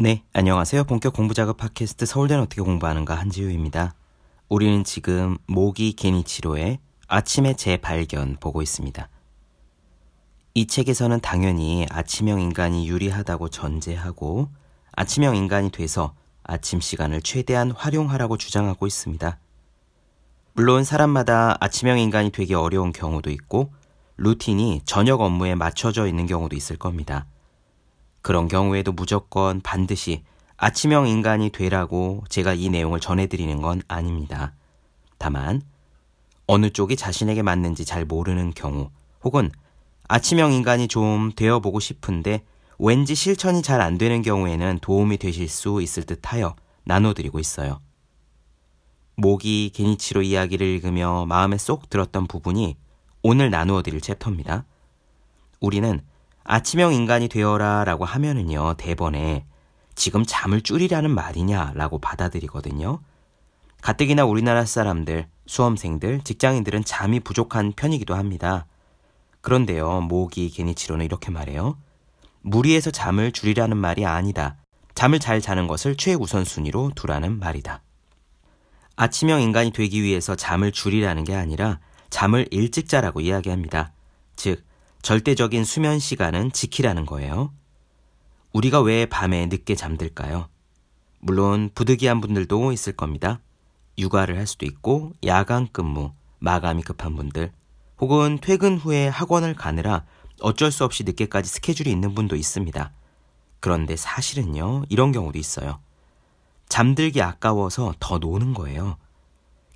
네, 안녕하세요. 본격 공부 작업 팟캐스트 서울대는 어떻게 공부하는가 한지우입니다. 우리는 지금 모기 개니치로의 아침의 재발견 보고 있습니다. 이 책에서는 당연히 아침형 인간이 유리하다고 전제하고 아침형 인간이 돼서 아침 시간을 최대한 활용하라고 주장하고 있습니다. 물론 사람마다 아침형 인간이 되기 어려운 경우도 있고 루틴이 저녁 업무에 맞춰져 있는 경우도 있을 겁니다. 그런 경우에도 무조건 반드시 아침형 인간이 되라고 제가 이 내용을 전해드리는 건 아닙니다. 다만, 어느 쪽이 자신에게 맞는지 잘 모르는 경우, 혹은 아침형 인간이 좀 되어보고 싶은데 왠지 실천이 잘 안 되는 경우에는 도움이 되실 수 있을 듯 하여 나눠드리고 있어요. 모기 게니치로 이야기를 읽으며 마음에 쏙 들었던 부분이 오늘 나누어 드릴 챕터입니다. 우리는 아침형 인간이 되어라 라고 하면은요, 대번에 지금 잠을 줄이라는 말이냐 라고 받아들이거든요. 가뜩이나 우리나라 사람들, 수험생들, 직장인들은 잠이 부족한 편이기도 합니다. 그런데요, 모기 게니치로는 이렇게 말해요. 무리해서 잠을 줄이라는 말이 아니다. 잠을 잘 자는 것을 최우선순위로 두라는 말이다. 아침형 인간이 되기 위해서 잠을 줄이라는 게 아니라 잠을 일찍 자라고 이야기합니다. 즉, 절대적인 수면 시간은 지키라는 거예요. 우리가 왜 밤에 늦게 잠들까요? 물론 부득이한 분들도 있을 겁니다. 육아를 할 수도 있고 야간 근무, 마감이 급한 분들, 혹은 퇴근 후에 학원을 가느라 어쩔 수 없이 늦게까지 스케줄이 있는 분도 있습니다. 그런데 사실은요, 이런 경우도 있어요. 잠들기 아까워서 더 노는 거예요.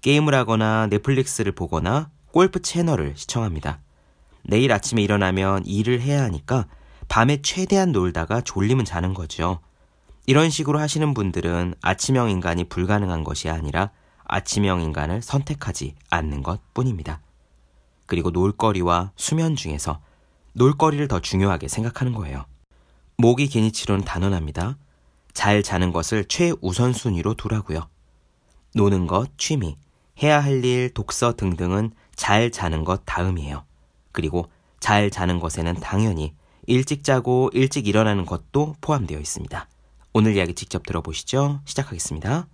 게임을 하거나 넷플릭스를 보거나 골프 채널을 시청합니다. 내일 아침에 일어나면 일을 해야 하니까 밤에 최대한 놀다가 졸리면 자는 거죠. 이런 식으로 하시는 분들은 아침형 인간이 불가능한 것이 아니라 아침형 인간을 선택하지 않는 것 뿐입니다. 그리고 놀거리와 수면 중에서 놀거리를 더 중요하게 생각하는 거예요. 모기 개니치로는 단언합니다. 잘 자는 것을 최우선순위로 두라고요. 노는 것, 취미, 해야 할 일, 독서 등등은 잘 자는 것 다음이에요. 그리고 잘 자는 것에는 당연히 일찍 자고 일찍 일어나는 것도 포함되어 있습니다. 오늘 이야기 직접 들어보시죠. 시작하겠습니다.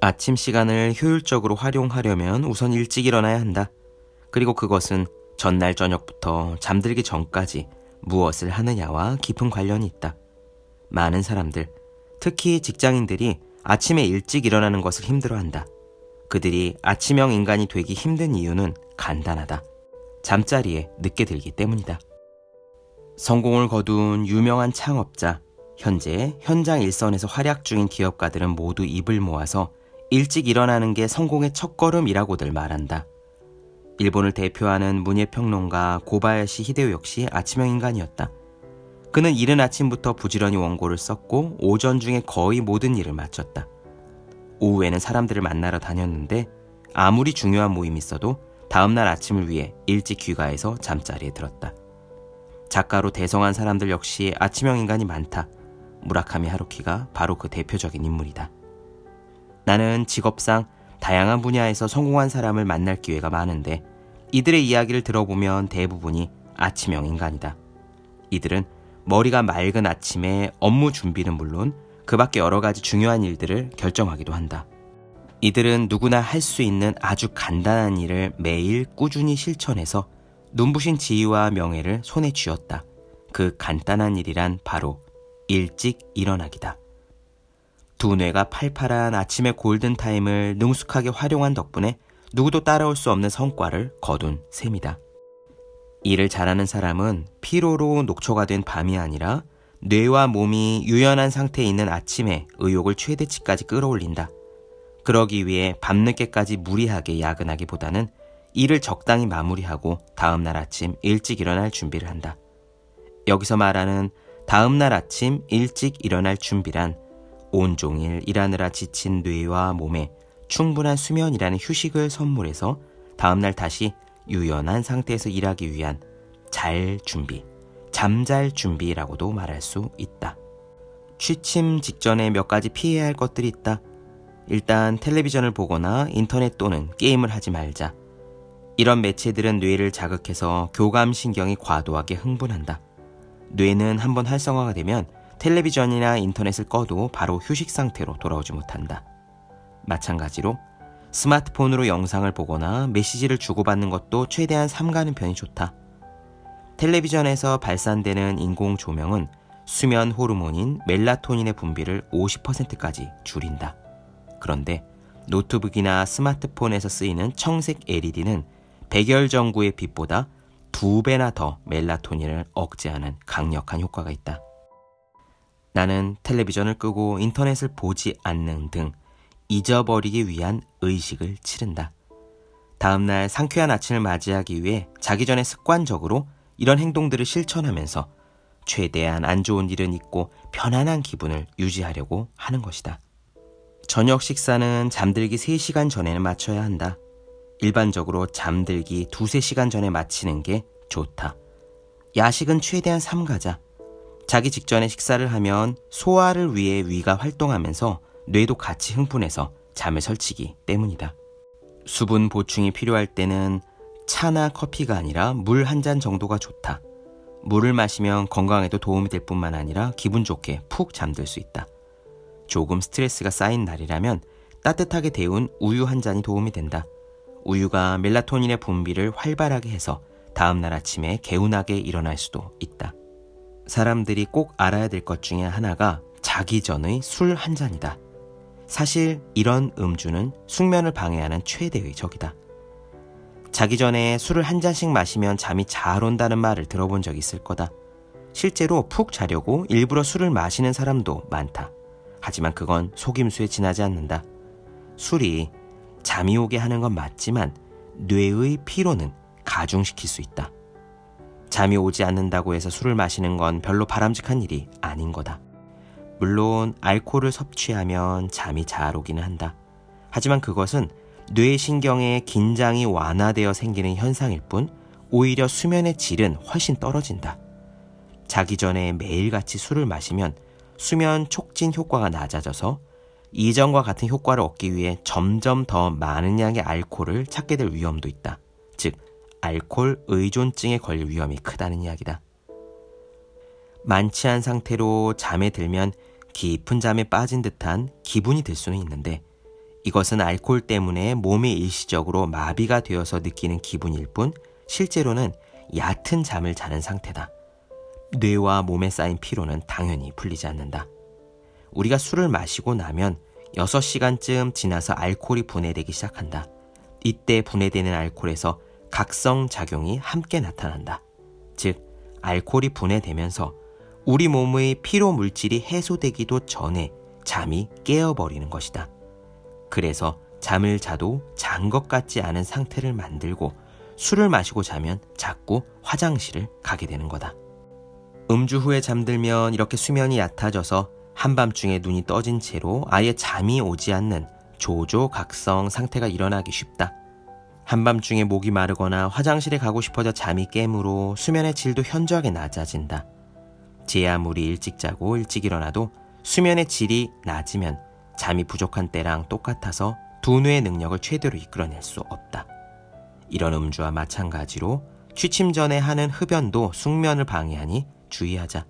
아침 시간을 효율적으로 활용하려면 우선 일찍 일어나야 한다. 그리고 그것은 전날 저녁부터 잠들기 전까지 무엇을 하느냐와 깊은 관련이 있다. 많은 사람들, 특히 직장인들이 아침에 일찍 일어나는 것을 힘들어한다. 그들이 아침형 인간이 되기 힘든 이유는 간단하다. 잠자리에 늦게 들기 때문이다. 성공을 거둔 유명한 창업자, 현재 현장 일선에서 활약 중인 기업가들은 모두 입을 모아서 일찍 일어나는 게 성공의 첫걸음이라고들 말한다. 일본을 대표하는 문예평론가 고바야시 히데오 역시 아침형 인간이었다. 그는 이른 아침부터 부지런히 원고를 썼고 오전 중에 거의 모든 일을 마쳤다. 오후에는 사람들을 만나러 다녔는데 아무리 중요한 모임이 있어도 다음날 아침을 위해 일찍 귀가해서 잠자리에 들었다. 작가로 대성한 사람들 역시 아침형 인간이 많다. 무라카미 하루키가 바로 그 대표적인 인물이다. 나는 직업상 다양한 분야에서 성공한 사람을 만날 기회가 많은데 이들의 이야기를 들어보면 대부분이 아침형 인간이다. 이들은 머리가 맑은 아침에 업무 준비는 물론 그 밖에 여러 가지 중요한 일들을 결정하기도 한다. 이들은 누구나 할 수 있는 아주 간단한 일을 매일 꾸준히 실천해서 눈부신 지위와 명예를 손에 쥐었다. 그 간단한 일이란 바로 일찍 일어나기다. 두 뇌가 팔팔한 아침의 골든타임을 능숙하게 활용한 덕분에 누구도 따라올 수 없는 성과를 거둔 셈이다. 일을 잘하는 사람은 피로로 녹초가 된 밤이 아니라 뇌와 몸이 유연한 상태에 있는 아침에 의욕을 최대치까지 끌어올린다. 그러기 위해 밤늦게까지 무리하게 야근하기보다는 일을 적당히 마무리하고 다음날 아침 일찍 일어날 준비를 한다. 여기서 말하는 다음날 아침 일찍 일어날 준비란 온종일 일하느라 지친 뇌와 몸에 충분한 수면이라는 휴식을 선물해서 다음날 다시 유연한 상태에서 일하기 위한 잘 준비, 잠잘 준비라고도 말할 수 있다. 취침 직전에 몇 가지 피해야 할 것들이 있다. 일단 텔레비전을 보거나 인터넷 또는 게임을 하지 말자. 이런 매체들은 뇌를 자극해서 교감신경이 과도하게 흥분한다. 뇌는 한번 활성화가 되면 텔레비전이나 인터넷을 꺼도 바로 휴식 상태로 돌아오지 못한다. 마찬가지로 스마트폰으로 영상을 보거나 메시지를 주고받는 것도 최대한 삼가는 편이 좋다. 텔레비전에서 발산되는 인공 조명은 수면 호르몬인 멜라토닌의 분비를 50%까지 줄인다. 그런데 노트북이나 스마트폰에서 쓰이는 청색 LED는 백열 전구의 빛보다 두 배나 더 멜라토닌을 억제하는 강력한 효과가 있다. 나는 텔레비전을 끄고 인터넷을 보지 않는 등 잊어버리기 위한 의식을 치른다. 다음날 상쾌한 아침을 맞이하기 위해 자기 전에 습관적으로 이런 행동들을 실천하면서 최대한 안 좋은 일은 잊고 편안한 기분을 유지하려고 하는 것이다. 저녁 식사는 잠들기 3시간 전에는 마쳐야 한다. 일반적으로 잠들기 2, 3시간 전에 마치는 게 좋다. 야식은 최대한 삼가자. 자기 직전에 식사를 하면 소화를 위해 위가 활동하면서 뇌도 같이 흥분해서 잠을 설치기 때문이다. 수분 보충이 필요할 때는 차나 커피가 아니라 물 한 잔 정도가 좋다. 물을 마시면 건강에도 도움이 될 뿐만 아니라 기분 좋게 푹 잠들 수 있다. 조금 스트레스가 쌓인 날이라면 따뜻하게 데운 우유 한 잔이 도움이 된다. 우유가 멜라토닌의 분비를 활발하게 해서 다음날 아침에 개운하게 일어날 수도 있다. 사람들이 꼭 알아야 될 것 중에 하나가 자기 전의 술 한 잔이다. 사실 이런 음주는 숙면을 방해하는 최대의 적이다. 자기 전에 술을 한 잔씩 마시면 잠이 잘 온다는 말을 들어본 적 있을 거다. 실제로 푹 자려고 일부러 술을 마시는 사람도 많다. 하지만 그건 속임수에 지나지 않는다. 술이 잠이 오게 하는 건 맞지만 뇌의 피로는 가중시킬 수 있다. 잠이 오지 않는다고 해서 술을 마시는 건 별로 바람직한 일이 아닌 거다. 물론 알코올을 섭취하면 잠이 잘 오기는 한다. 하지만 그것은 뇌신경의 긴장이 완화되어 생기는 현상일 뿐 오히려 수면의 질은 훨씬 떨어진다. 자기 전에 매일같이 술을 마시면 수면 촉진 효과가 낮아져서 이전과 같은 효과를 얻기 위해 점점 더 많은 양의 알코올을 찾게 될 위험도 있다. 즉, 알코올 의존증에 걸릴 위험이 크다는 이야기다. 만취한 상태로 잠에 들면 깊은 잠에 빠진 듯한 기분이 들 수는 있는데 이것은 알코올 때문에 몸이 일시적으로 마비가 되어서 느끼는 기분일 뿐 실제로는 얕은 잠을 자는 상태다. 뇌와 몸에 쌓인 피로는 당연히 풀리지 않는다. 우리가 술을 마시고 나면 6시간쯤 지나서 알코올이 분해되기 시작한다. 이때 분해되는 알코올에서 각성 작용이 함께 나타난다. 즉, 알코올이 분해되면서 우리 몸의 피로 물질이 해소되기도 전에 잠이 깨어버리는 것이다. 그래서 잠을 자도 잔 것 같지 않은 상태를 만들고 술을 마시고 자면 자꾸 화장실을 가게 되는 거다. 음주 후에 잠들면 이렇게 수면이 얕아져서 한밤중에 눈이 떠진 채로 아예 잠이 오지 않는 조조각성 상태가 일어나기 쉽다. 한밤중에 목이 마르거나 화장실에 가고 싶어져 잠이 깨므로 수면의 질도 현저하게 낮아진다. 제 아무리 일찍 자고 일찍 일어나도 수면의 질이 낮으면 잠이 부족한 때랑 똑같아서 두뇌의 능력을 최대로 이끌어낼 수 없다. 이런 음주와 마찬가지로 취침 전에 하는 흡연도 숙면을 방해하니 주의하자.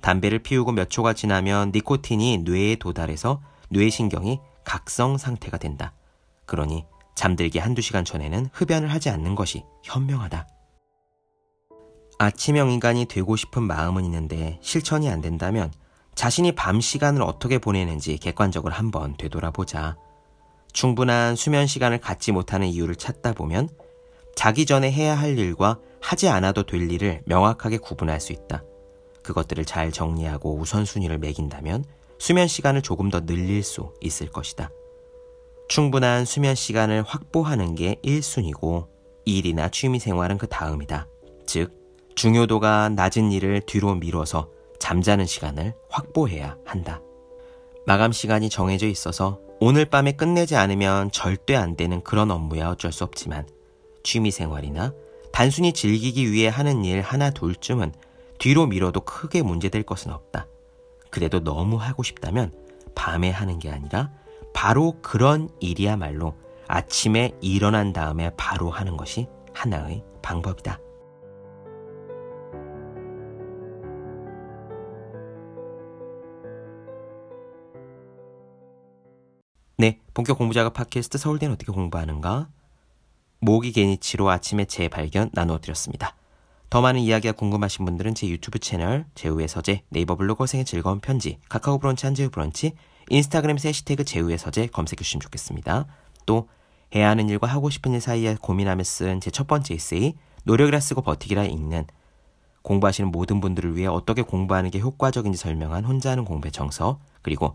담배를 피우고 몇 초가 지나면 니코틴이 뇌에 도달해서 뇌신경이 각성 상태가 된다. 그러니 잠들기 한두 시간 전에는 흡연을 하지 않는 것이 현명하다. 아침형 인간이 되고 싶은 마음은 있는데 실천이 안 된다면 자신이 밤 시간을 어떻게 보내는지 객관적으로 한번 되돌아보자. 충분한 수면 시간을 갖지 못하는 이유를 찾다 보면 자기 전에 해야 할 일과 하지 않아도 될 일을 명확하게 구분할 수 있다. 그것들을 잘 정리하고 우선순위를 매긴다면 수면 시간을 조금 더 늘릴 수 있을 것이다. 충분한 수면 시간을 확보하는 게 1순위고 일이나 취미 생활은 그 다음이다. 즉, 중요도가 낮은 일을 뒤로 미뤄서 잠자는 시간을 확보해야 한다. 마감 시간이 정해져 있어서 오늘 밤에 끝내지 않으면 절대 안 되는 그런 업무야 어쩔 수 없지만 취미 생활이나 단순히 즐기기 위해 하는 일 하나 둘쯤은 뒤로 미뤄도 크게 문제될 것은 없다. 그래도 너무 하고 싶다면 밤에 하는 게 아니라 바로 그런 일이야말로 아침에 일어난 다음에 바로 하는 것이 하나의 방법이다. 네, 본격 공부작업 팟캐스트 서울대는 어떻게 공부하는가? 모기 게니치로 아침에 재발견 나누어 드렸습니다. 더 많은 이야기가 궁금하신 분들은 제 유튜브 채널, 제우의 서재, 네이버 블로그 생의 즐거운 편지, 카카오 브런치 한재우 브런치, 인스타그램 해시태그 제우의 서재 검색해 주시면 좋겠습니다. 또 해야 하는 일과 하고 싶은 일 사이에 고민하며 쓴 제 첫 번째 에세이, 노력이라 쓰고 버티기라 읽는 공부하시는 모든 분들을 위해 어떻게 공부하는 게 효과적인지 설명한 혼자 하는 공부의 정서, 그리고